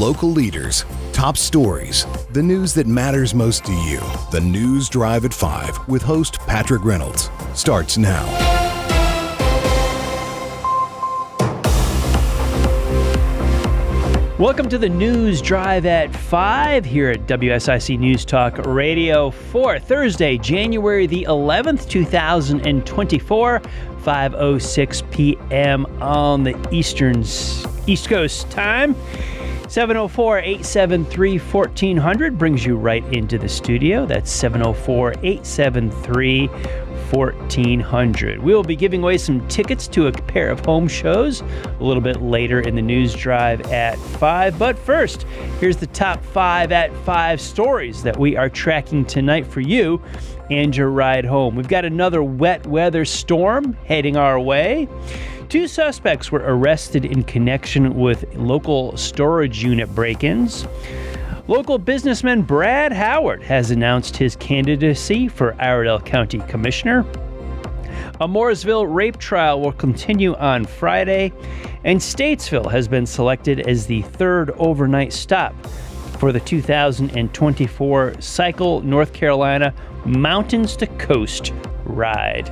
local leaders, top stories, the news that matters most to you. The News Drive at 5 with host Patrick Reynolds starts now. Welcome to the News Drive at 5 here at WSIC News Talk Radio for Thursday, January the 11th, 2024, 5:06 p.m. on the Eastern East Coast time. 704-873-1400 brings you right into the studio. That's 704-873 1400. We will be giving away some tickets to a pair of home shows a little bit later in the news drive at 5. But first, here's the top 5 at 5 stories that we are tracking tonight for you and your ride home. We've got another wet weather storm heading our way. Two suspects were arrested in connection with local storage unit break ins. Local businessman Brad Howard has announced his candidacy for Iredell County Commissioner. A Mooresville rape trial will continue on Friday, and Statesville has been selected as the third overnight stop for the 2024 Cycle North Carolina Mountains to Coast ride.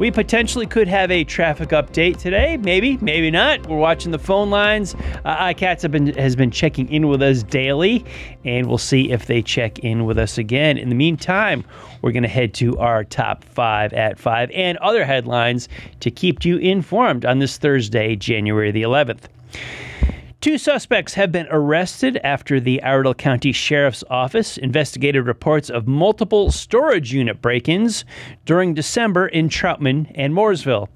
We potentially could have a traffic update today. Maybe, maybe not. We're watching the phone lines. Uh, iCats have been, has been checking in with us daily, and we'll see if they check in with us again. In the meantime, we're going to head to our top five at five and other headlines to keep you informed on this Thursday, January the 11th. Two suspects have been arrested after the Iredell County Sheriff's Office investigated reports of multiple storage unit break ins during December in Troutman and Mooresville.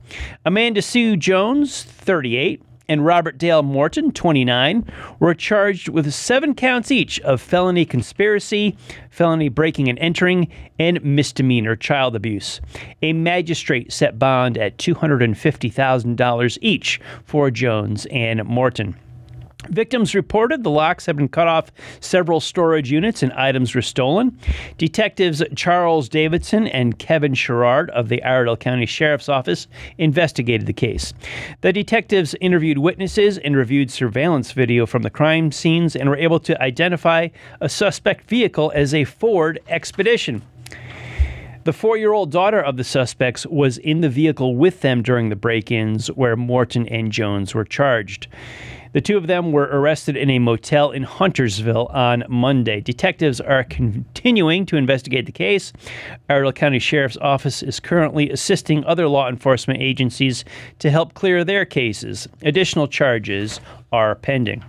Amanda Sue Jones, 38, and Robert Dale Morton, 29, were charged with seven counts each of felony conspiracy, felony breaking and entering, and misdemeanor child abuse. A magistrate set bond at $250,000 each for Jones and Morton. Victims reported the locks had been cut off several storage units and items were stolen. Detectives Charles Davidson and Kevin Sherrard of the Iredell County Sheriff's Office investigated the case. The detectives interviewed witnesses and reviewed surveillance video from the crime scenes and were able to identify a suspect vehicle as a Ford Expedition. The four year old daughter of the suspects was in the vehicle with them during the break ins where Morton and Jones were charged. The two of them were arrested in a motel in Huntersville on Monday. Detectives are continuing to investigate the case. Iredell County Sheriff's Office is currently assisting other law enforcement agencies to help clear their cases. Additional charges are pending.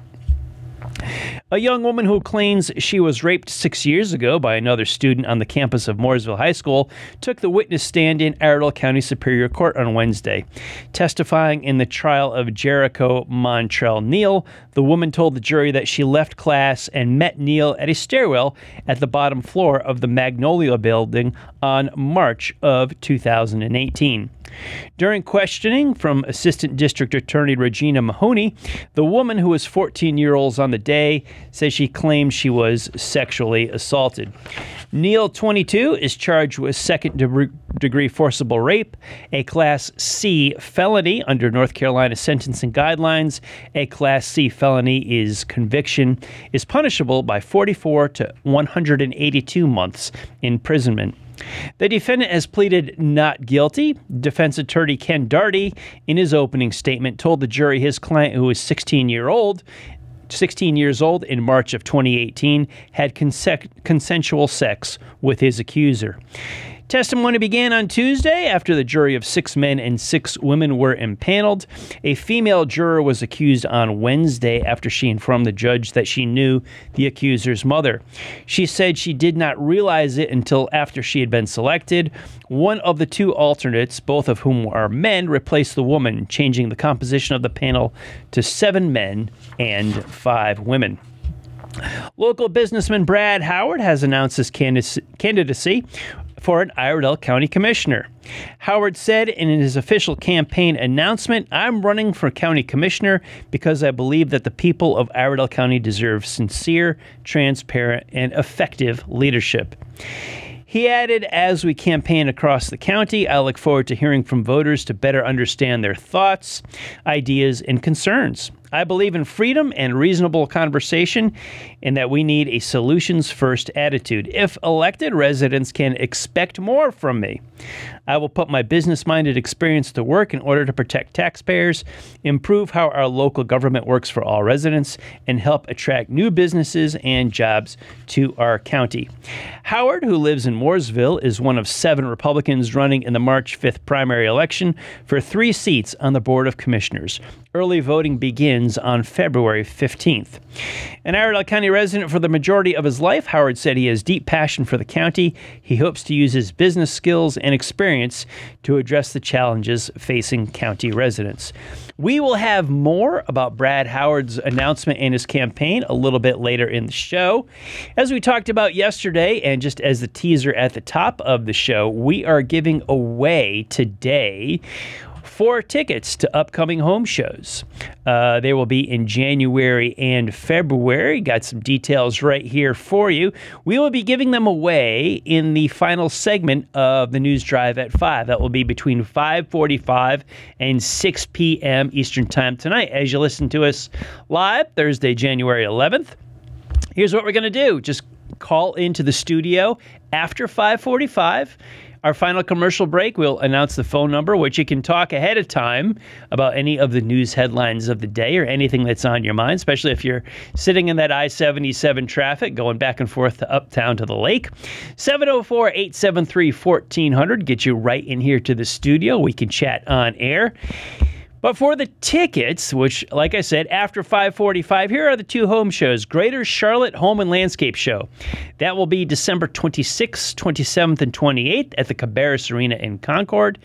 A young woman who claims she was raped six years ago by another student on the campus of Mooresville High School took the witness stand in Iredell County Superior Court on Wednesday. Testifying in the trial of Jericho Montrell Neal, the woman told the jury that she left class and met Neal at a stairwell at the bottom floor of the Magnolia building on March of 2018. During questioning from Assistant District Attorney Regina Mahoney, the woman who was 14 years old on the day says she claims she was sexually assaulted. Neal, 22, is charged with second degree forcible rape, a Class C felony under North Carolina sentencing guidelines. A Class C felony is conviction is punishable by 44 to 182 months imprisonment. The defendant has pleaded not guilty. Defense attorney Ken Darty, in his opening statement, told the jury his client, who was 16 year old, 16 years old in March of 2018, had conse- consensual sex with his accuser. Testimony began on Tuesday after the jury of six men and six women were impaneled. A female juror was accused on Wednesday after she informed the judge that she knew the accuser's mother. She said she did not realize it until after she had been selected. One of the two alternates, both of whom are men, replaced the woman, changing the composition of the panel to seven men and five women. Local businessman Brad Howard has announced his candidacy for an Iredell County Commissioner. Howard said in his official campaign announcement, I'm running for County Commissioner because I believe that the people of Iredell County deserve sincere, transparent, and effective leadership. He added, As we campaign across the county, I look forward to hearing from voters to better understand their thoughts, ideas, and concerns. I believe in freedom and reasonable conversation, and that we need a solutions first attitude. If elected, residents can expect more from me. I will put my business minded experience to work in order to protect taxpayers, improve how our local government works for all residents, and help attract new businesses and jobs to our county. Howard, who lives in Mooresville, is one of seven Republicans running in the March 5th primary election for three seats on the Board of Commissioners. Early voting begins on February 15th. An Iredell County resident for the majority of his life, Howard said he has deep passion for the county. He hopes to use his business skills and experience to address the challenges facing county residents. We will have more about Brad Howard's announcement and his campaign a little bit later in the show. As we talked about yesterday, and just as the teaser at the top of the show, we are giving away today four tickets to upcoming home shows. Uh, they will be in January and February. Got some details right here for you. We will be giving them away in the final segment of the news drive at 5. That will be between 5:45 and 6 p.m. Eastern Time tonight as you listen to us live Thursday, January 11th. Here's what we're going to do. Just call into the studio after 545 our final commercial break, we'll announce the phone number, which you can talk ahead of time about any of the news headlines of the day or anything that's on your mind, especially if you're sitting in that I 77 traffic going back and forth to uptown to the lake. 704 873 1400 get you right in here to the studio. We can chat on air. But for the tickets, which, like I said, after 5:45, here are the two home shows: Greater Charlotte Home and Landscape Show. That will be December 26th, 27th, and 28th at the Cabarrus Arena in Concord,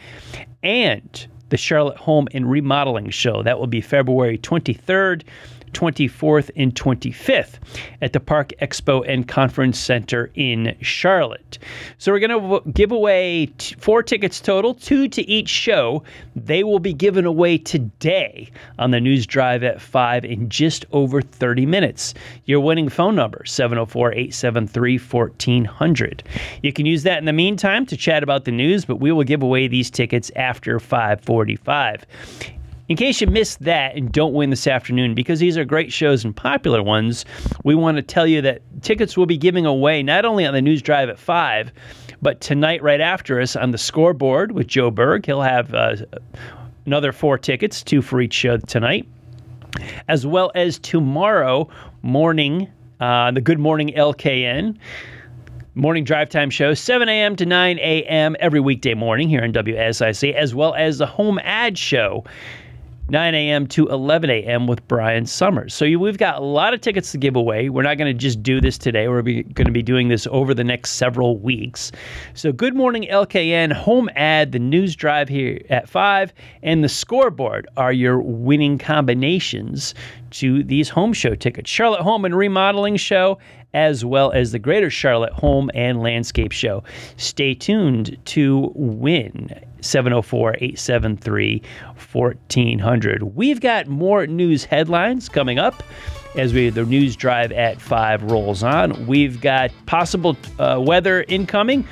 and the Charlotte Home and Remodeling Show. That will be February 23rd 24th, and 25th at the Park Expo and Conference Center in Charlotte. So we're going to give away t- four tickets total, two to each show. They will be given away today on the News Drive at 5 in just over 30 minutes. Your winning phone number, 704 873 1400. You can use that in the meantime to chat about the news, but we will give away these tickets after 545. In case you missed that and don't win this afternoon, because these are great shows and popular ones, we want to tell you that tickets will be giving away not only on the news drive at 5, but tonight right after us on the scoreboard with Joe Berg. He'll have uh, another four tickets, two for each show tonight, as well as tomorrow morning, uh, the Good Morning LKN morning drive time show, 7 a.m. to 9 a.m. every weekday morning here on WSIC, as well as the home ad show 9 a.m. to 11 a.m. with Brian Summers. So we've got a lot of tickets to give away. We're not going to just do this today. We're going to be doing this over the next several weeks. So Good Morning LKN, Home Ad, the News Drive here at 5, and the Scoreboard are your winning combinations to these home show tickets. Charlotte Home and Remodeling Show as well as the Greater Charlotte Home and Landscape Show. Stay tuned to win 704 873 1400. We've got more news headlines coming up as we the news drive at 5 rolls on. We've got possible uh, weather incoming.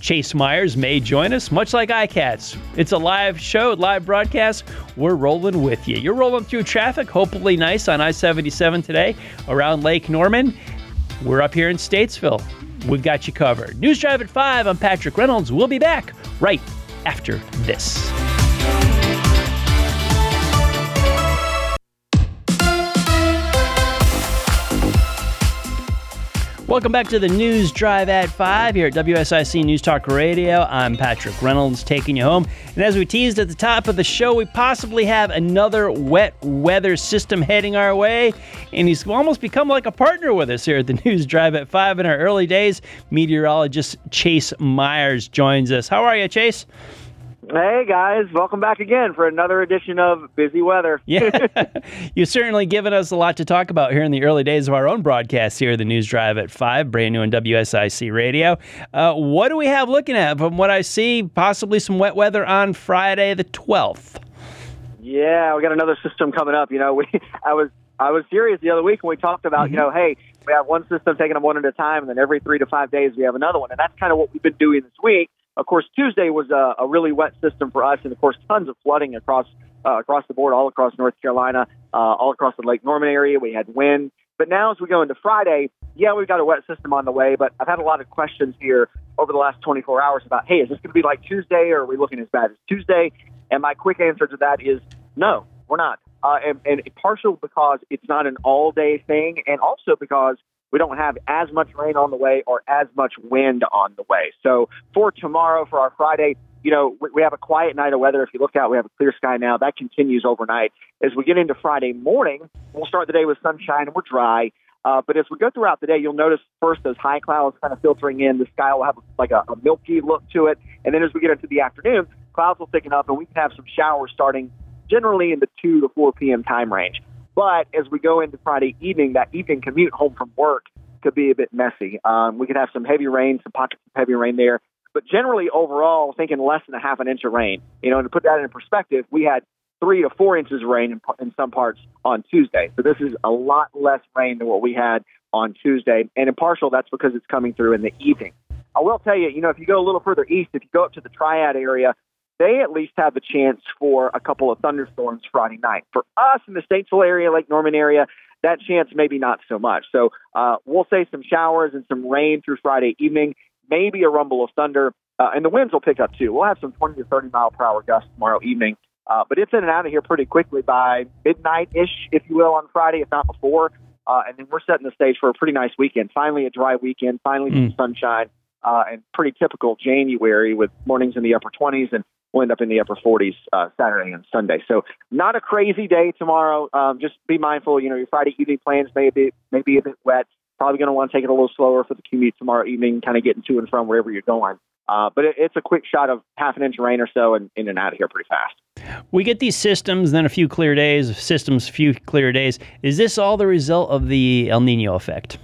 Chase Myers may join us, much like iCats. It's a live show, live broadcast. We're rolling with you. You're rolling through traffic, hopefully nice on I 77 today around Lake Norman. We're up here in Statesville. We've got you covered. News Drive at 5. I'm Patrick Reynolds. We'll be back right after this. Welcome back to the News Drive at 5 here at WSIC News Talk Radio. I'm Patrick Reynolds taking you home. And as we teased at the top of the show, we possibly have another wet weather system heading our way. And he's almost become like a partner with us here at the News Drive at 5 in our early days. Meteorologist Chase Myers joins us. How are you, Chase? Hey guys, welcome back again for another edition of Busy Weather. yeah, you've certainly given us a lot to talk about here in the early days of our own broadcast here, the News Drive at 5, brand new on WSIC Radio. Uh, what do we have looking at? From what I see, possibly some wet weather on Friday the 12th. Yeah, we got another system coming up. You know, we I was I was serious the other week when we talked about, mm-hmm. you know, hey, we have one system taking them one at a time, and then every three to five days we have another one, and that's kind of what we've been doing this week Of course, Tuesday was a, a really wet system for us, and of course, tons of flooding across uh, across the board, all across North Carolina, uh, all across the Lake Norman area. We had wind. But now, as we go into Friday, yeah, we've got a wet system on the way, but I've had a lot of questions here over the last 24 hours about, hey, is this going to be like Tuesday, or are we looking as bad as Tuesday? And my quick answer to that is no, we're not. Uh, and, and partial because it's not an all day thing, and also because we don't have as much rain on the way or as much wind on the way. So for tomorrow, for our Friday, you know, we, we have a quiet night of weather. If you look out, we have a clear sky now. That continues overnight. As we get into Friday morning, we'll start the day with sunshine and we're dry. Uh, but as we go throughout the day, you'll notice first those high clouds kind of filtering in. The sky will have like a, a milky look to it. And then as we get into the afternoon, clouds will thicken up and we can have some showers starting generally in the 2 to 4 p.m. time range. But as we go into Friday evening, that evening commute home from work could be a bit messy. Um, we could have some heavy rain, some pockets of heavy rain there. But generally, overall, thinking less than a half an inch of rain. You know, and to put that in perspective, we had three to four inches of rain in, in some parts on Tuesday. So this is a lot less rain than what we had on Tuesday. And in partial, that's because it's coming through in the evening. I will tell you, you know, if you go a little further east, if you go up to the Triad area, they at least have a chance for a couple of thunderstorms Friday night. For us in the Statesville area, Lake Norman area, that chance maybe not so much. So uh, we'll say some showers and some rain through Friday evening, maybe a rumble of thunder, uh, and the winds will pick up too. We'll have some 20 to 30 mile per hour gusts tomorrow evening. Uh, but it's in and out of here pretty quickly by midnight ish, if you will, on Friday, if not before. Uh, and then we're setting the stage for a pretty nice weekend. Finally, a dry weekend. Finally, mm. some sunshine uh, and pretty typical January with mornings in the upper 20s and we'll end up in the upper 40s uh, Saturday and Sunday. So not a crazy day tomorrow. Um, just be mindful. You know, your Friday evening plans may be may be a bit wet. Probably going to want to take it a little slower for the commute tomorrow evening, kind of getting to and from wherever you're going. Uh, but it, it's a quick shot of half an inch of rain or so and in and out of here pretty fast. We get these systems, then a few clear days, systems, few clear days. Is this all the result of the El Nino effect?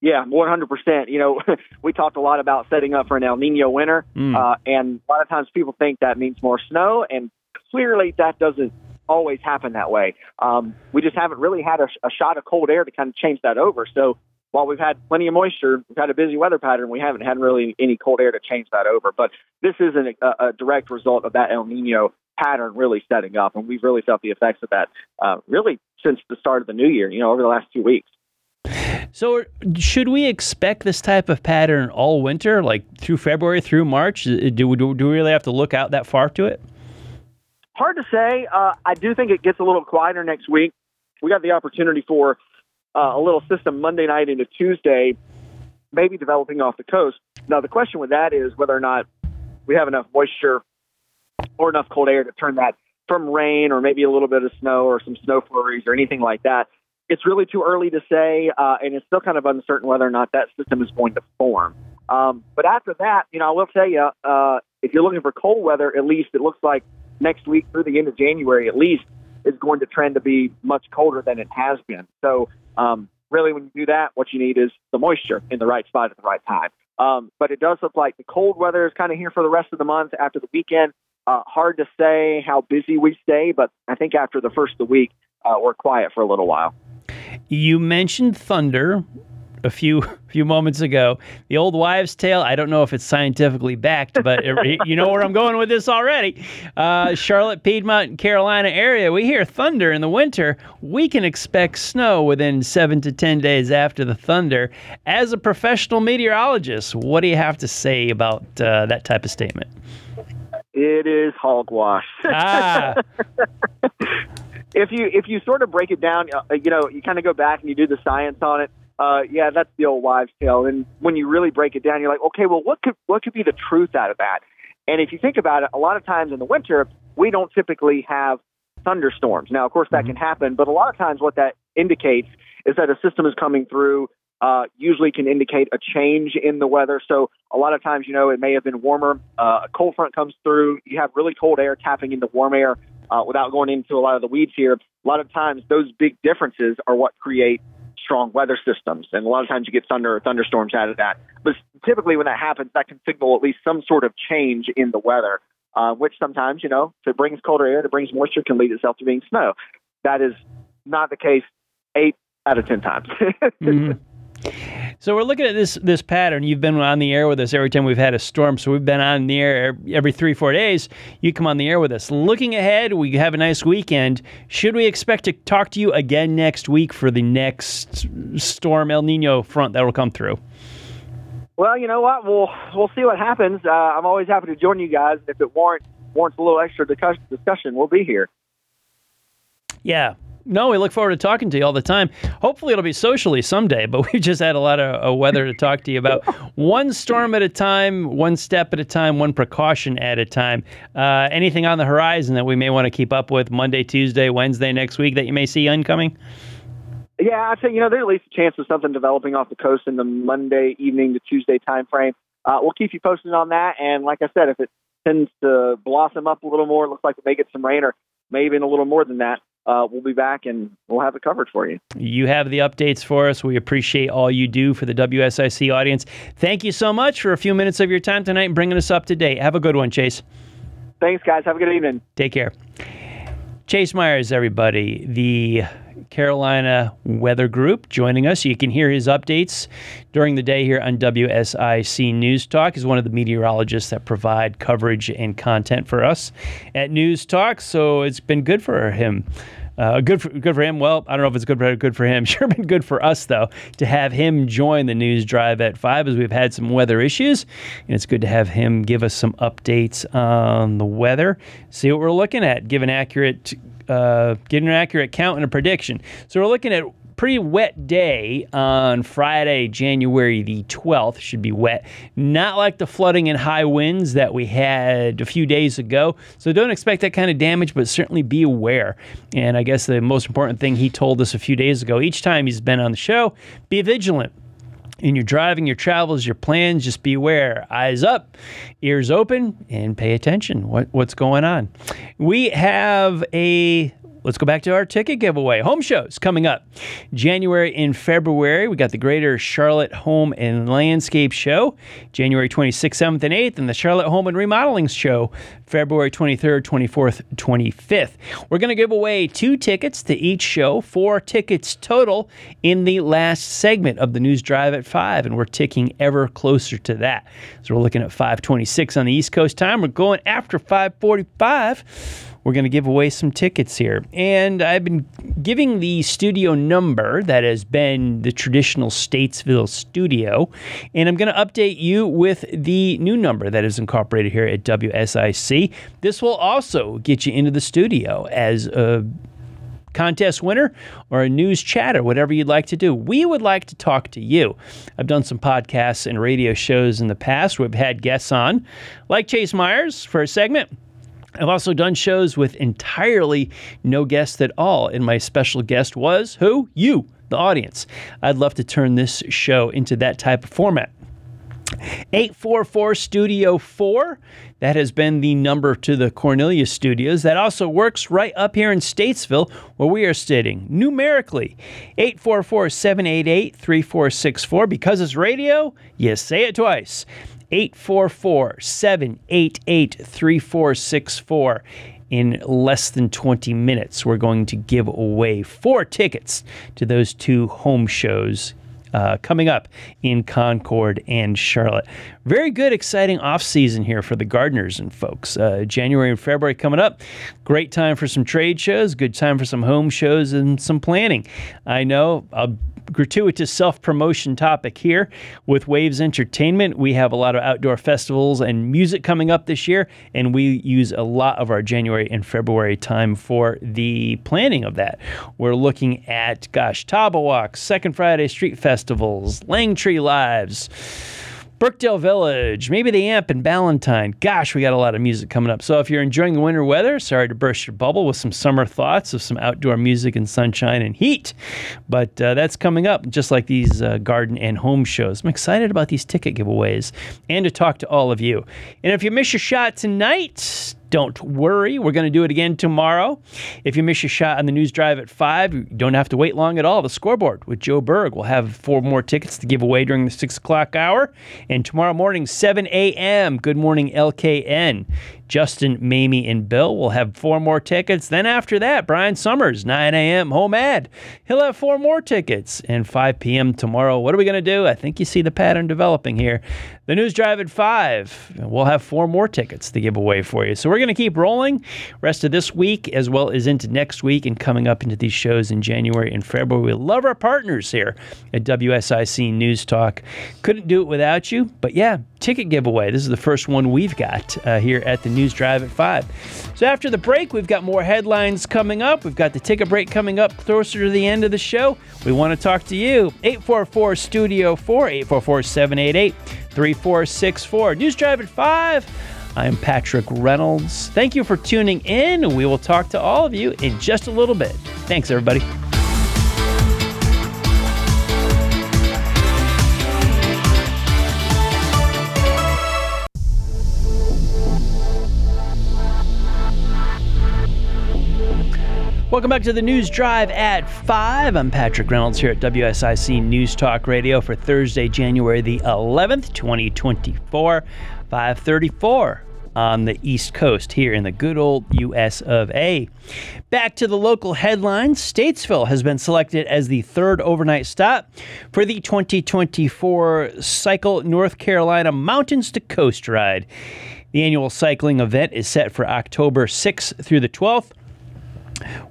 Yeah, 100%. You know, we talked a lot about setting up for an El Nino winter, mm. uh, and a lot of times people think that means more snow, and clearly that doesn't always happen that way. Um, we just haven't really had a, a shot of cold air to kind of change that over. So while we've had plenty of moisture, we've had a busy weather pattern, we haven't had really any cold air to change that over. But this isn't a, a direct result of that El Nino pattern really setting up, and we've really felt the effects of that uh, really since the start of the new year. You know, over the last two weeks. So, should we expect this type of pattern all winter, like through February through March? Do we, do we really have to look out that far to it? Hard to say. Uh, I do think it gets a little quieter next week. We got the opportunity for uh, a little system Monday night into Tuesday, maybe developing off the coast. Now, the question with that is whether or not we have enough moisture or enough cold air to turn that from rain or maybe a little bit of snow or some snow flurries or anything like that it's really too early to say, uh, and it's still kind of uncertain whether or not that system is going to form. Um, but after that, you know, I will tell you, uh, if you're looking for cold weather, at least it looks like next week through the end of January, at least, is going to trend to be much colder than it has been. So, um, really, when you do that, what you need is the moisture in the right spot at the right time. Um, but it does look like the cold weather is kind of here for the rest of the month after the weekend. Uh, hard to say how busy we stay, but I think after the first of the week, uh, we're quiet for a little while. You mentioned thunder a few few moments ago. The old wives' tale. I don't know if it's scientifically backed, but it, you know where I'm going with this already. Uh, Charlotte, Piedmont, Carolina area. We hear thunder in the winter. We can expect snow within seven to ten days after the thunder. As a professional meteorologist, what do you have to say about uh, that type of statement? It is hogwash. Ah. if you if you sort of break it down, uh, you know, you kind of go back and you do the science on it. Uh, yeah, that's the old wives' tale. And when you really break it down, you're like, okay, well, what could what could be the truth out of that? And if you think about it, a lot of times in the winter, we don't typically have thunderstorms. Now, of course, that mm-hmm. can happen, but a lot of times what that indicates is that a system is coming through. Uh, usually can indicate a change in the weather. So a lot of times, you know, it may have been warmer. Uh, a cold front comes through. You have really cold air tapping into warm air uh, without going into a lot of the weeds here, a lot of times those big differences are what create strong weather systems. And a lot of times you get thunder or thunderstorms out of that. But typically when that happens, that can signal at least some sort of change in the weather, uh, which sometimes, you know, if it brings colder air, it brings moisture, can lead itself to being snow. That is not the case eight out of 10 times. mm-hmm. So we're looking at this this pattern. You've been on the air with us every time we've had a storm. So we've been on the air every three four days. You come on the air with us. Looking ahead, we have a nice weekend. Should we expect to talk to you again next week for the next storm El Nino front that will come through? Well, you know what? We'll we'll see what happens. Uh, I'm always happy to join you guys. If it warrants warrants a little extra discussion, we'll be here. Yeah, no, we look forward to talking to you all the time. Hopefully, it'll be socially someday, but we've just had a lot of uh, weather to talk to you about. one storm at a time, one step at a time, one precaution at a time. Uh, anything on the horizon that we may want to keep up with Monday, Tuesday, Wednesday next week that you may see incoming? Yeah, I'd say, you know, there's at least a chance of something developing off the coast in the Monday evening to Tuesday time frame. Uh, we'll keep you posted on that. And like I said, if it tends to blossom up a little more, it looks like we may get some rain or maybe even a little more than that, uh, we'll be back and we'll have it covered for you. You have the updates for us. We appreciate all you do for the WSIC audience. Thank you so much for a few minutes of your time tonight and bringing us up to date. Have a good one, Chase. Thanks, guys. Have a good evening. Take care. Chase Myers, everybody, the Carolina Weather Group, joining us. You can hear his updates during the day here on WSIC News Talk. He's one of the meteorologists that provide coverage and content for us at News Talk. So it's been good for him uh, good for good for him. Well, I don't know if it's good for good for him. Sure, been good for us though to have him join the news drive at five as we've had some weather issues, and it's good to have him give us some updates on the weather, see what we're looking at, give an accurate. Uh, an accurate count and a prediction. So we're looking at pretty wet day on Friday, January the 12th. Should be wet. Not like the flooding and high winds that we had a few days ago. So don't expect that kind of damage, but certainly be aware. And I guess the most important thing he told us a few days ago each time he's been on the show be vigilant in your driving, your travels, your plans, just be aware. Eyes up, ears open, and pay attention. What, what's going on? We have a Let's go back to our ticket giveaway. Home shows coming up January and February. We got the Greater Charlotte Home and Landscape Show, January 26th, 7th, and 8th, and the Charlotte Home and Remodeling Show, February 23rd, 24th, 25th. We're going to give away two tickets to each show, four tickets total in the last segment of the News Drive at 5, and we're ticking ever closer to that. So we're looking at 526 on the East Coast time. We're going after 545 we're going to give away some tickets here. And I've been giving the studio number that has been the traditional Statesville studio. And I'm going to update you with the new number that is incorporated here at WSIC. This will also get you into the studio as a contest winner or a news chatter, whatever you'd like to do. We would like to talk to you. I've done some podcasts and radio shows in the past. We've had guests on, like Chase Myers for a segment. I've also done shows with entirely no guests at all, and my special guest was who? You, the audience. I'd love to turn this show into that type of format. 844 Studio 4. That has been the number to the Cornelius Studios. That also works right up here in Statesville, where we are sitting numerically. 844 788 3464. Because it's radio, you say it twice. 844 788 3464. In less than 20 minutes, we're going to give away four tickets to those two home shows uh, coming up in Concord and Charlotte. Very good, exciting off season here for the gardeners and folks. Uh, January and February coming up. Great time for some trade shows, good time for some home shows and some planning. I know I'll gratuitous self promotion topic here with Waves Entertainment. We have a lot of outdoor festivals and music coming up this year, and we use a lot of our January and February time for the planning of that. We're looking at, gosh, Taba Walks, Second Friday Street Festivals, Langtree Lives Birkdale Village, maybe the Amp and Ballantyne. Gosh, we got a lot of music coming up. So if you're enjoying the winter weather, sorry to burst your bubble with some summer thoughts of some outdoor music and sunshine and heat. But uh, that's coming up, just like these uh, garden and home shows. I'm excited about these ticket giveaways and to talk to all of you. And if you miss your shot tonight, don't worry, we're going to do it again tomorrow. If you miss your shot on the news drive at 5, you don't have to wait long at all. The scoreboard with Joe Berg will have four more tickets to give away during the 6 o'clock hour. And tomorrow morning, 7 a.m., Good Morning LKN. Justin, Mamie, and Bill will have four more tickets. Then after that, Brian Summers, 9 a.m. home ad. He'll have four more tickets. And 5 p.m. tomorrow. What are we going to do? I think you see the pattern developing here. The news drive at 5. We'll have four more tickets to give away for you. So we're going to keep rolling rest of this week as well as into next week and coming up into these shows in January and February. We love our partners here at WSIC News Talk. Couldn't do it without you, but yeah, ticket giveaway. This is the first one we've got uh, here at the News Drive at 5. So after the break, we've got more headlines coming up. We've got the ticket break coming up closer to the end of the show. We want to talk to you. 844 Studio 4, 844 788 3464. News Drive at 5. I'm Patrick Reynolds. Thank you for tuning in. We will talk to all of you in just a little bit. Thanks, everybody. Welcome back to the News Drive at 5. I'm Patrick Reynolds here at WSIC News Talk Radio for Thursday, January the 11th, 2024, 534 on the East Coast here in the good old US of A. Back to the local headlines Statesville has been selected as the third overnight stop for the 2024 Cycle North Carolina Mountains to Coast Ride. The annual cycling event is set for October 6th through the 12th.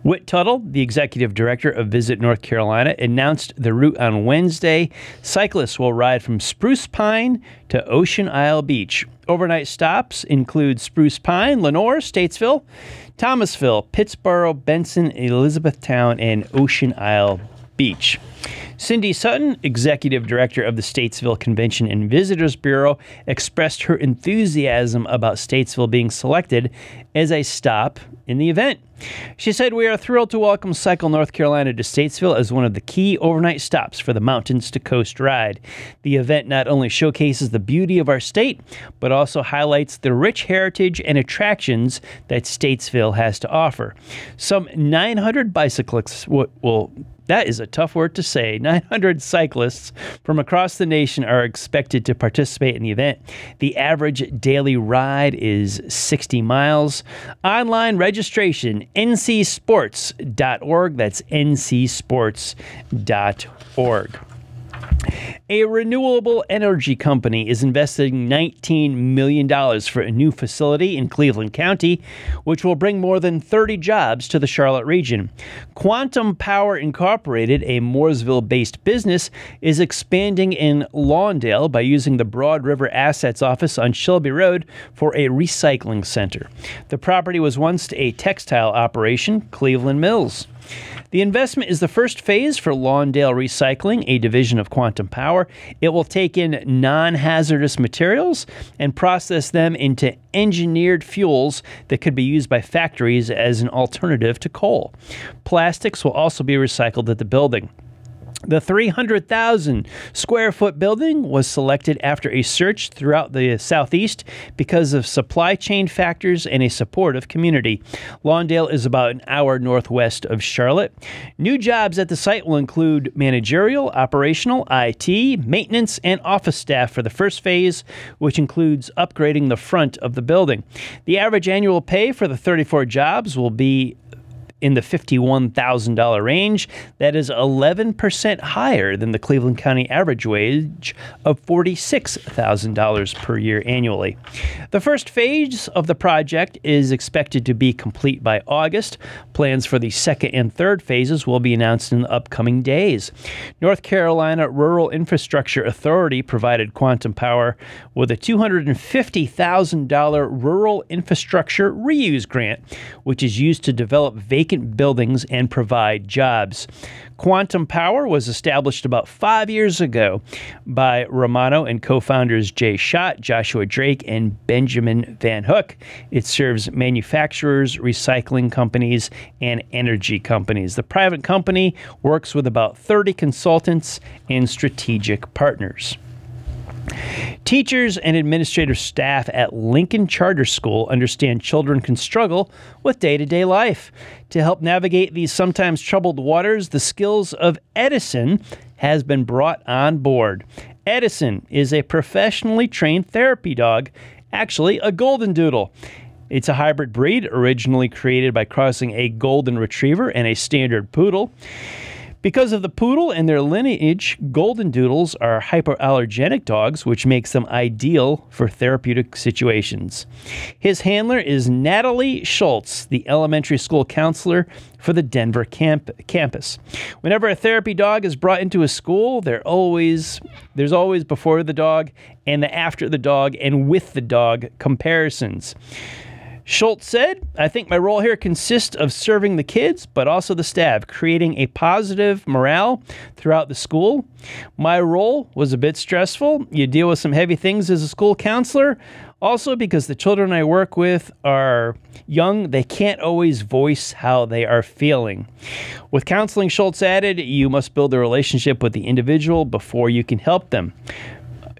Wit Tuttle, the executive director of Visit North Carolina, announced the route on Wednesday. Cyclists will ride from Spruce Pine to Ocean Isle Beach. Overnight stops include Spruce Pine, Lenoir, Statesville, Thomasville, Pittsboro, Benson, Elizabethtown, and Ocean Isle Beach. Cindy Sutton, executive director of the Statesville Convention and Visitors Bureau, expressed her enthusiasm about Statesville being selected as a stop in the event. She said, We are thrilled to welcome Cycle North Carolina to Statesville as one of the key overnight stops for the Mountains to Coast ride. The event not only showcases the beauty of our state, but also highlights the rich heritage and attractions that Statesville has to offer. Some 900 bicyclists will that is a tough word to say. 900 cyclists from across the nation are expected to participate in the event. The average daily ride is 60 miles. Online registration, ncsports.org. That's ncsports.org. A renewable energy company is investing $19 million for a new facility in Cleveland County, which will bring more than 30 jobs to the Charlotte region. Quantum Power Incorporated, a Mooresville based business, is expanding in Lawndale by using the Broad River Assets Office on Shelby Road for a recycling center. The property was once a textile operation, Cleveland Mills. The investment is the first phase for Lawndale Recycling, a division of Quantum Power. It will take in non hazardous materials and process them into engineered fuels that could be used by factories as an alternative to coal. Plastics will also be recycled at the building. The 300,000 square foot building was selected after a search throughout the Southeast because of supply chain factors and a supportive community. Lawndale is about an hour northwest of Charlotte. New jobs at the site will include managerial, operational, IT, maintenance, and office staff for the first phase, which includes upgrading the front of the building. The average annual pay for the 34 jobs will be in the $51,000 range. That is 11% higher than the Cleveland County average wage of $46,000 per year annually. The first phase of the project is expected to be complete by August. Plans for the second and third phases will be announced in the upcoming days. North Carolina Rural Infrastructure Authority provided Quantum Power with a $250,000 rural infrastructure reuse grant, which is used to develop vacant vacant buildings and provide jobs. Quantum Power was established about five years ago by Romano and co founders Jay Schott, Joshua Drake, and Benjamin Van Hook. It serves manufacturers, recycling companies, and energy companies. The private company works with about 30 consultants and strategic partners. Teachers and administrative staff at Lincoln Charter School understand children can struggle with day to day life. To help navigate these sometimes troubled waters, the skills of Edison has been brought on board. Edison is a professionally trained therapy dog, actually, a golden doodle. It's a hybrid breed originally created by crossing a golden retriever and a standard poodle. Because of the poodle and their lineage, golden doodles are hypoallergenic dogs, which makes them ideal for therapeutic situations. His handler is Natalie Schultz, the elementary school counselor for the Denver camp- campus. Whenever a therapy dog is brought into a school, always there's always before the dog and the after the dog and with the dog comparisons. Schultz said, I think my role here consists of serving the kids, but also the staff, creating a positive morale throughout the school. My role was a bit stressful. You deal with some heavy things as a school counselor. Also, because the children I work with are young, they can't always voice how they are feeling. With counseling, Schultz added, you must build a relationship with the individual before you can help them.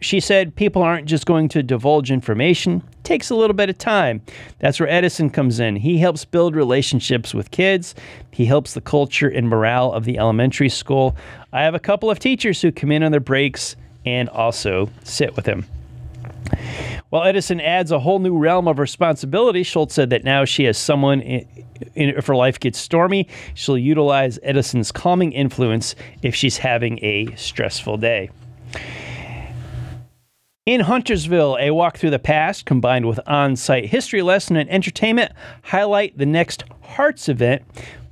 She said people aren't just going to divulge information. It takes a little bit of time. That's where Edison comes in. He helps build relationships with kids. He helps the culture and morale of the elementary school. I have a couple of teachers who come in on their breaks and also sit with him. While Edison adds a whole new realm of responsibility, Schultz said that now she has someone in, in, if her life gets stormy, she'll utilize Edison's calming influence if she's having a stressful day. In Huntersville, a walk through the past combined with on site history lesson and entertainment highlight the next Hearts event.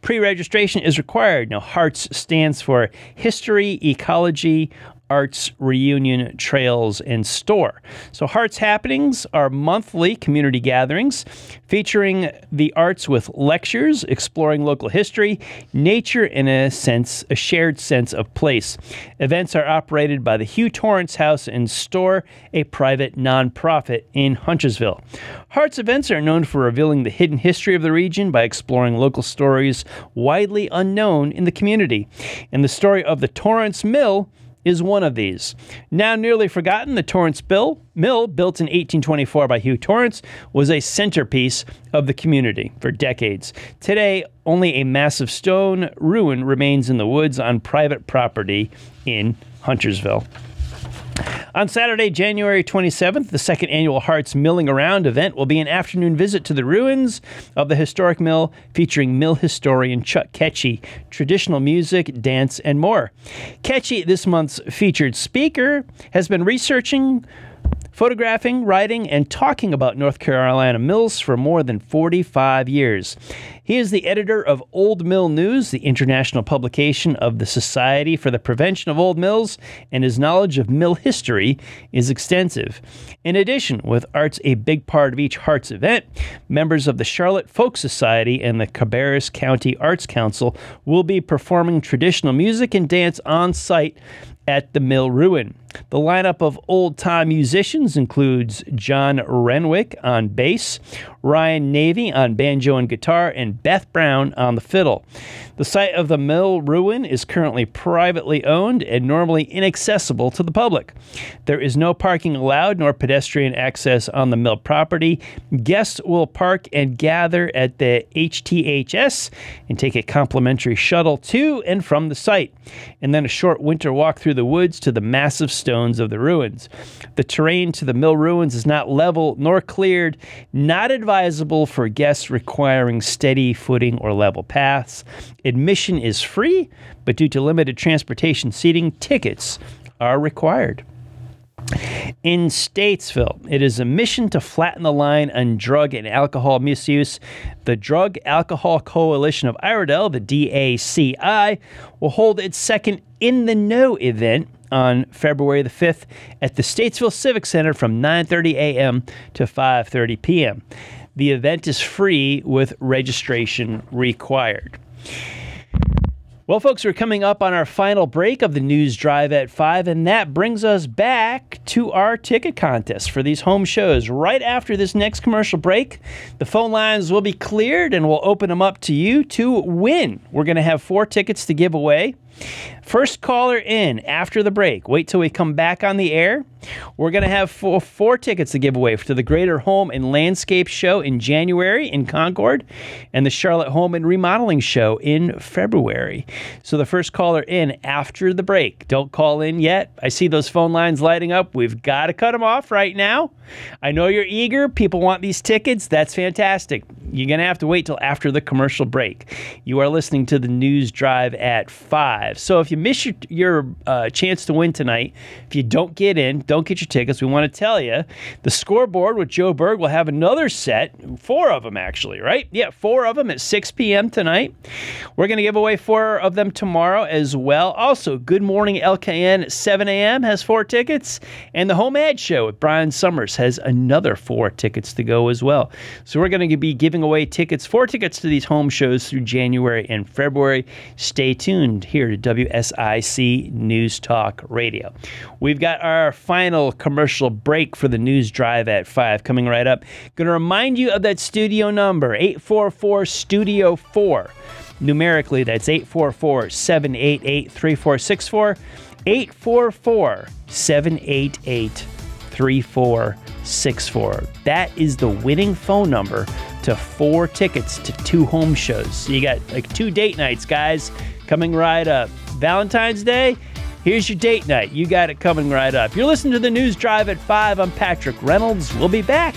Pre registration is required. Now, Hearts stands for History, Ecology, Arts Reunion Trails and Store. So, Hearts Happenings are monthly community gatherings featuring the arts with lectures, exploring local history, nature, and a sense, a shared sense of place. Events are operated by the Hugh Torrance House and Store, a private nonprofit in Huntersville. Hearts events are known for revealing the hidden history of the region by exploring local stories widely unknown in the community. And the story of the Torrance Mill is one of these. Now nearly forgotten, the Torrance Bill, Mill, built in 1824 by Hugh Torrance, was a centerpiece of the community for decades. Today, only a massive stone ruin remains in the woods on private property in Huntersville. On Saturday, January 27th, the second annual Hearts Milling Around event will be an afternoon visit to the ruins of the historic mill featuring mill historian Chuck Ketchy, traditional music, dance, and more. Ketchy, this month's featured speaker, has been researching photographing, writing, and talking about North Carolina mills for more than 45 years. He is the editor of Old Mill News, the international publication of the Society for the Prevention of Old Mills, and his knowledge of mill history is extensive. In addition, with arts a big part of each Hearts event, members of the Charlotte Folk Society and the Cabarrus County Arts Council will be performing traditional music and dance on site at the mill ruin. The lineup of old time musicians includes John Renwick on bass, Ryan Navy on banjo and guitar, and Beth Brown on the fiddle. The site of the mill ruin is currently privately owned and normally inaccessible to the public. There is no parking allowed nor pedestrian access on the mill property. Guests will park and gather at the HTHS and take a complimentary shuttle to and from the site, and then a short winter walk through the woods to the massive stones of the ruins. The terrain to the mill ruins is not level nor cleared, not advisable for guests requiring steady footing or level paths. Admission is free, but due to limited transportation seating, tickets are required. In Statesville, it is a mission to flatten the line on drug and alcohol misuse. The Drug Alcohol Coalition of Iredell, the DACI, will hold its second In the Know event on February the 5th at the Statesville Civic Center from 9:30 a.m. to 5:30 p.m. The event is free with registration required. Well, folks, we're coming up on our final break of the news drive at 5, and that brings us back to our ticket contest for these home shows. Right after this next commercial break, the phone lines will be cleared and we'll open them up to you to win. We're going to have four tickets to give away. First caller in after the break, wait till we come back on the air. We're going to have four, four tickets to give away to the Greater Home and Landscape Show in January in Concord and the Charlotte Home and Remodeling Show in February. So the first caller in after the break. Don't call in yet. I see those phone lines lighting up. We've got to cut them off right now. I know you're eager. People want these tickets. That's fantastic. You're going to have to wait till after the commercial break. You are listening to the news drive at 5. So if you miss your, your uh, chance to win tonight, if you don't get in, don't get your tickets, we want to tell you the scoreboard with Joe Berg will have another set, four of them actually, right? Yeah, four of them at 6 p.m. tonight. We're going to give away four of them tomorrow as well. Also, Good Morning LKN at 7 a.m. has four tickets, and the Home Ad Show with Brian Summers has another four tickets to go as well. So we're going to be giving away tickets, four tickets to these home shows through January and February. Stay tuned here to WSIC News Talk Radio. We've got our final commercial break for the news drive at 5 coming right up. Going to remind you of that studio number 844 Studio 4. Numerically, that's 844 788 3464. 844 788 3464. That is the winning phone number to four tickets to two home shows. So you got like two date nights, guys, coming right up. Valentine's Day, here's your date night. You got it coming right up. You're listening to the News Drive at 5. I'm Patrick Reynolds. We'll be back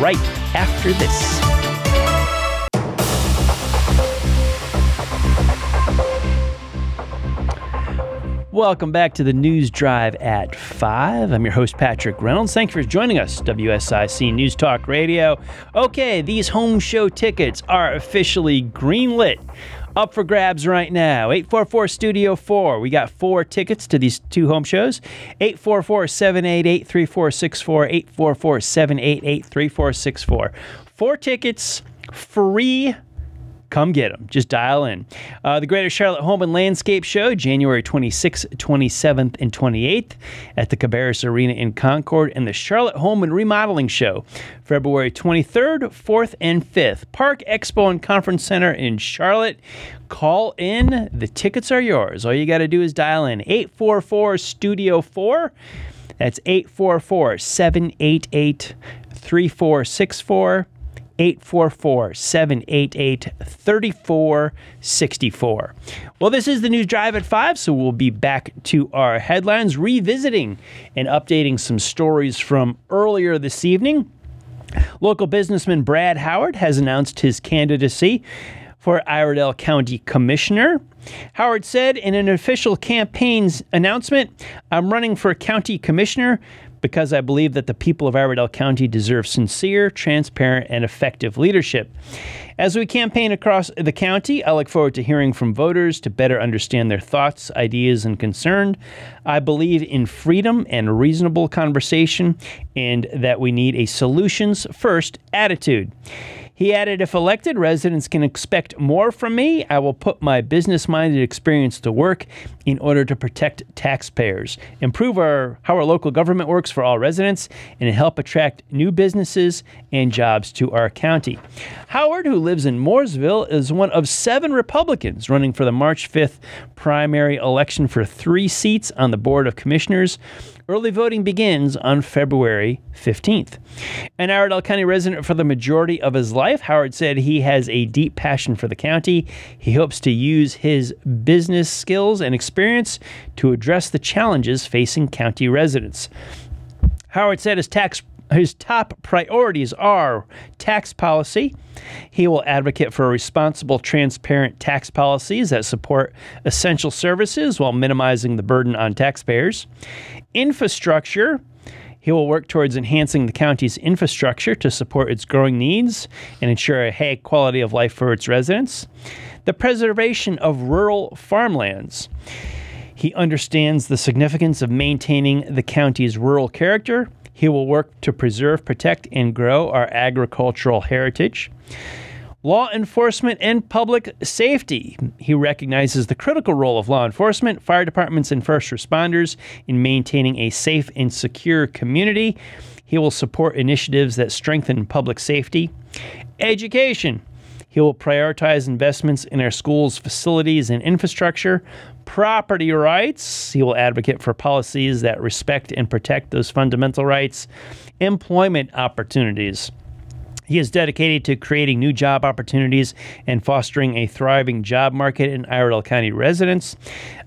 right after this. Welcome back to the News Drive at 5. I'm your host, Patrick Reynolds. Thank you for joining us, WSIC News Talk Radio. Okay, these home show tickets are officially greenlit. Up for grabs right now. 844 Studio 4. We got four tickets to these two home shows. 844 788 3464. 844 788 3464. Four tickets, free come get them. Just dial in. Uh, the Greater Charlotte Home and Landscape Show, January 26th, 27th, and 28th at the Cabarrus Arena in Concord, and the Charlotte Home and Remodeling Show, February 23rd, 4th, and 5th. Park Expo and Conference Center in Charlotte. Call in. The tickets are yours. All you got to do is dial in 844 Studio 4. That's 844 788 3464. 844 788 3464. Well, this is the news drive at 5, so we'll be back to our headlines, revisiting and updating some stories from earlier this evening. Local businessman Brad Howard has announced his candidacy for Iredell County Commissioner. Howard said in an official campaign's announcement, I'm running for county commissioner because I believe that the people of Iredell County deserve sincere, transparent, and effective leadership. As we campaign across the county, I look forward to hearing from voters to better understand their thoughts, ideas, and concerns. I believe in freedom and reasonable conversation, and that we need a solutions first attitude. He added, If elected, residents can expect more from me. I will put my business minded experience to work in order to protect taxpayers, improve our, how our local government works for all residents, and help attract new businesses and jobs to our county. Howard, who lives in Mooresville, is one of seven Republicans running for the March 5th primary election for three seats on the Board of Commissioners. Early voting begins on February 15th. An Iredell County resident for the majority of his life, Howard said he has a deep passion for the county. He hopes to use his business skills and experience to address the challenges facing county residents. Howard said his tax his top priorities are tax policy. He will advocate for responsible, transparent tax policies that support essential services while minimizing the burden on taxpayers. Infrastructure. He will work towards enhancing the county's infrastructure to support its growing needs and ensure a high quality of life for its residents. The preservation of rural farmlands. He understands the significance of maintaining the county's rural character he will work to preserve, protect, and grow our agricultural heritage. Law enforcement and public safety. He recognizes the critical role of law enforcement, fire departments, and first responders in maintaining a safe and secure community. He will support initiatives that strengthen public safety. Education. He will prioritize investments in our schools' facilities and infrastructure, property rights. He will advocate for policies that respect and protect those fundamental rights, employment opportunities. He is dedicated to creating new job opportunities and fostering a thriving job market in Iredell County residents.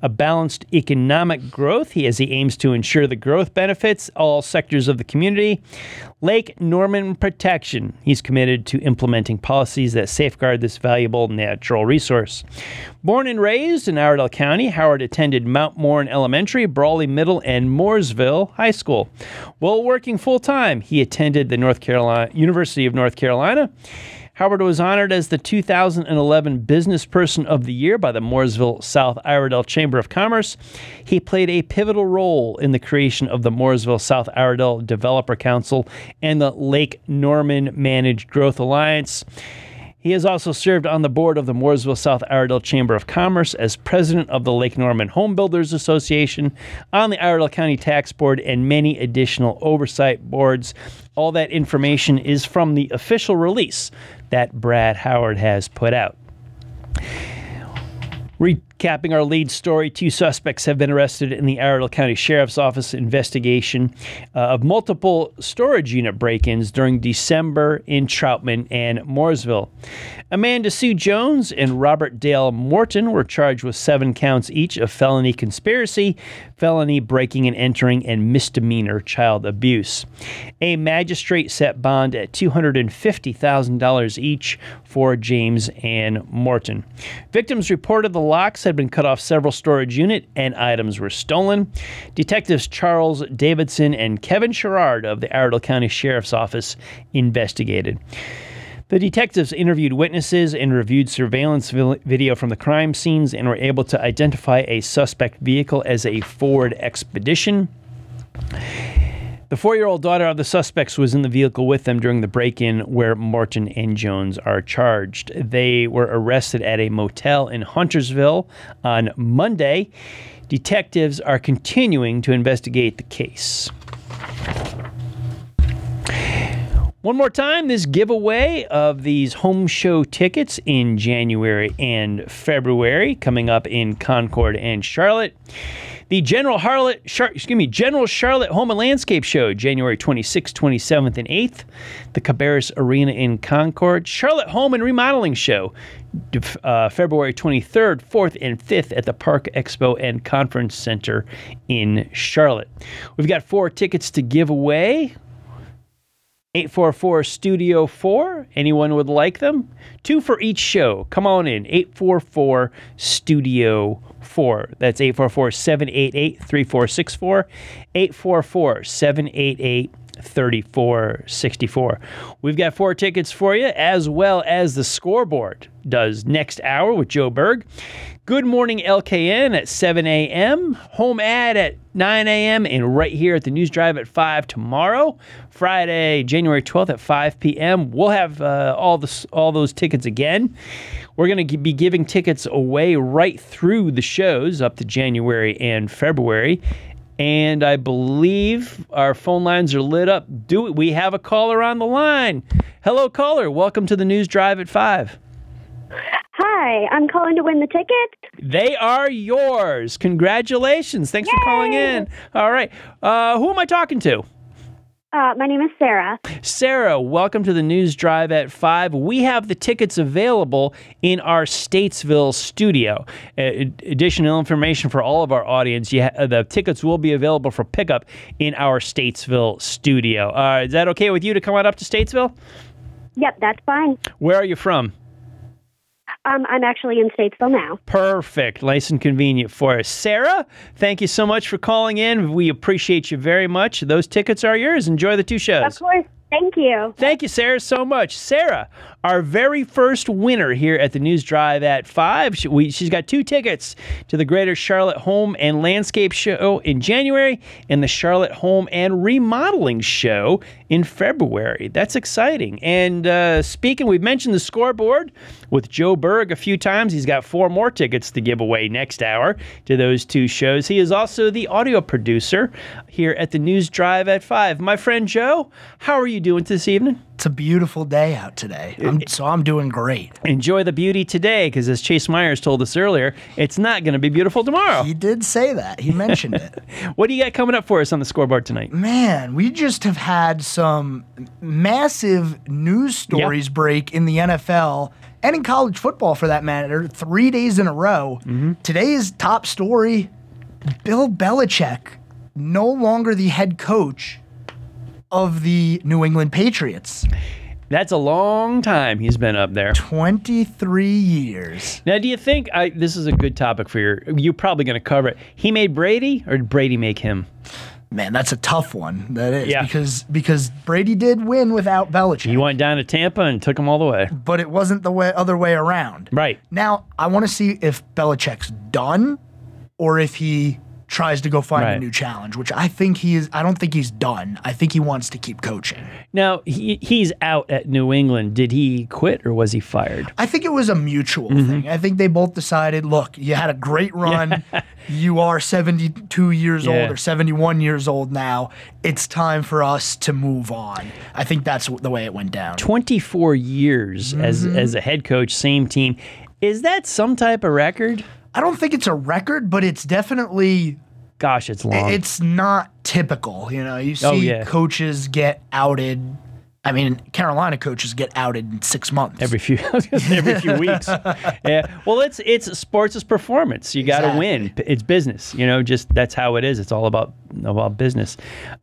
A balanced economic growth he, as he aims to ensure the growth benefits all sectors of the community. Lake Norman protection. He's committed to implementing policies that safeguard this valuable natural resource. Born and raised in Iredell County, Howard attended Mount Mourne Elementary, Brawley Middle, and Mooresville High School. While working full time, he attended the North Carolina University of North Carolina. Howard was honored as the 2011 Business Person of the Year by the Mooresville South Iredell Chamber of Commerce. He played a pivotal role in the creation of the Mooresville South Iredell Developer Council and the Lake Norman Managed Growth Alliance. He has also served on the board of the Mooresville South Iredell Chamber of Commerce as president of the Lake Norman Home Builders Association, on the Iredell County Tax Board, and many additional oversight boards. All that information is from the official release that Brad Howard has put out. Recapping our lead story, two suspects have been arrested in the Iredell County Sheriff's Office investigation uh, of multiple storage unit break ins during December in Troutman and Mooresville. Amanda Sue Jones and Robert Dale Morton were charged with seven counts each of felony conspiracy, felony breaking and entering, and misdemeanor child abuse. A magistrate set bond at $250,000 each for James and Morton. Victims reported the locks had been cut off several storage unit and items were stolen. Detectives Charles Davidson and Kevin Sherrard of the Iredell County Sheriff's Office investigated. The detectives interviewed witnesses and reviewed surveillance video from the crime scenes and were able to identify a suspect vehicle as a Ford Expedition. The four year old daughter of the suspects was in the vehicle with them during the break in where Morton and Jones are charged. They were arrested at a motel in Huntersville on Monday. Detectives are continuing to investigate the case. One more time, this giveaway of these home show tickets in January and February coming up in Concord and Charlotte. The General Harlot, Char- excuse me, General Charlotte Home and Landscape Show, January 26th, 27th, and 8th. The Cabarrus Arena in Concord. Charlotte Home and Remodeling Show, uh, February 23rd, 4th, and 5th at the Park Expo and Conference Center in Charlotte. We've got four tickets to give away. 844 Studio 4. Anyone would like them? Two for each show. Come on in. 844 Studio 4. That's 844 788 3464. 844 788 3464. We've got four tickets for you, as well as the scoreboard does next hour with Joe Berg. Good morning, LKN at 7 a.m., home ad at 9 a.m., and right here at the News Drive at 5 tomorrow, Friday, January 12th at 5 p.m. We'll have uh, all, the, all those tickets again. We're going to be giving tickets away right through the shows up to January and February. And I believe our phone lines are lit up. Do we have a caller on the line? Hello, caller. Welcome to the News Drive at 5. Hi, I'm calling to win the ticket. They are yours. Congratulations. Thanks Yay! for calling in. All right. Uh, who am I talking to? Uh, my name is Sarah. Sarah, welcome to the News Drive at 5. We have the tickets available in our Statesville studio. Uh, additional information for all of our audience ha- the tickets will be available for pickup in our Statesville studio. Uh, is that okay with you to come on up to Statesville? Yep, that's fine. Where are you from? Um, I'm actually in Statesville now. Perfect. Nice and convenient for us. Sarah, thank you so much for calling in. We appreciate you very much. Those tickets are yours. Enjoy the two shows. Of course. Thank you. Thank you, Sarah, so much. Sarah, our very first winner here at the News Drive at 5. She, we, she's got two tickets to the Greater Charlotte Home and Landscape Show in January and the Charlotte Home and Remodeling Show in February. That's exciting. And uh, speaking, we've mentioned the scoreboard with Joe Berg a few times. He's got four more tickets to give away next hour to those two shows. He is also the audio producer here at the News Drive at 5. My friend Joe, how are you doing this evening? It's a beautiful day out today, I'm, eh, eh. so I'm doing great. Enjoy the beauty today, because as Chase Myers told us earlier, it's not going to be beautiful tomorrow. He did say that. He mentioned it. What do you got coming up for us on the scoreboard tonight? Man, we just have had some massive news stories break in the NFL and in college football for that matter, three days in a row. Mm-hmm. Today's top story Bill Belichick, no longer the head coach of the New England Patriots. That's a long time he's been up there. 23 years. Now, do you think I, this is a good topic for your? You're probably going to cover it. He made Brady, or did Brady make him? Man, that's a tough one. That is Yeah. because because Brady did win without Belichick, He went down to Tampa and took him all the way. but it wasn't the way other way around. Right. Now, I want to see if Belichick's done or if he tries to go find Right. a new challenge, which I think he is. I don't think he's done. I think he wants to keep coaching. Now he, he's out at New England. Did he quit or was he fired? I think it was a mutual Mm-hmm. thing. I think they both decided, look, you had a great run. you are 72 years Yeah. old or 71 years old now. It's time for us to move on. I think that's the way it went down. 24 years as Mm-hmm. as a head coach, same team. Is that some type of record? I don't think it's a record, but it's definitely Gosh, it's long. it's not typical. You know, you oh, see Oh, yeah. coaches get outed. I mean, Carolina coaches get outed in six months. every few every few weeks. Yeah. Well, it's it's sports is performance. You got to Exactly. win. It's business. You know, just that's how it is. It's all about about business.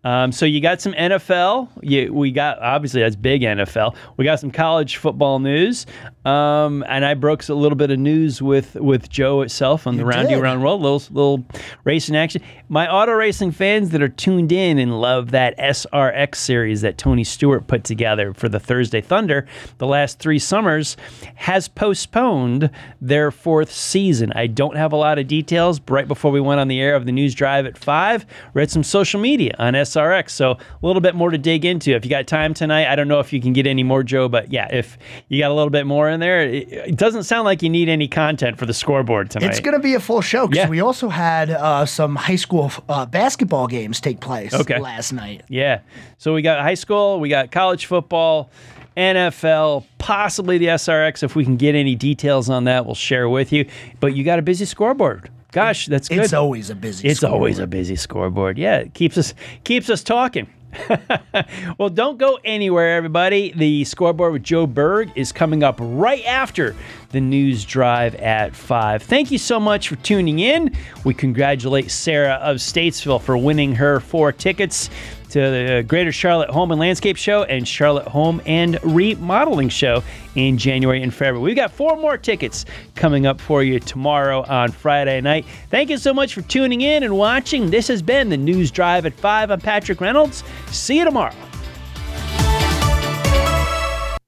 Um, so you got some NFL. You, we got obviously that's big NFL. We got some college football news. Um, and I broke a little bit of news with with Joe itself on the Roundy did. Around World. Little little racing action. My auto racing fans that are tuned in and love that SRX series that Tony Stewart put together for the Thursday Thunder the last three summers has postponed their fourth season. I don't have a lot of details. Right before we went on the air of the news drive at five, read some social media on SRX. So a little bit more to dig into. If you got time tonight, I don't know if you can get any more, Joe, but yeah, if you got a little bit more in there, it, it doesn't sound like you need any content for the scoreboard tonight. It's going to be a full show because Yeah. we also had uh, some high school uh, basketball games take place Okay. last night. Yeah. So we got high school, we got college football, NFL, possibly the SRX. If we can get any details on that, we'll share with you. But you got a busy scoreboard. Gosh, that's good. It's always a busy. It's always a busy scoreboard. Yeah, it keeps us keeps us talking. well, don't go anywhere, everybody. The scoreboard with Joe Berg is coming up right after the news drive at five. Thank you so much for tuning in. We congratulate Sarah of Statesville for winning her four tickets to the Greater Charlotte Home and Landscape Show and Charlotte Home and Remodeling Show in January and February. We've got four more tickets coming up for you tomorrow on Friday night. Thank you so much for tuning in and watching. This has been the News Drive at 5. I'm Patrick Reynolds. See you tomorrow.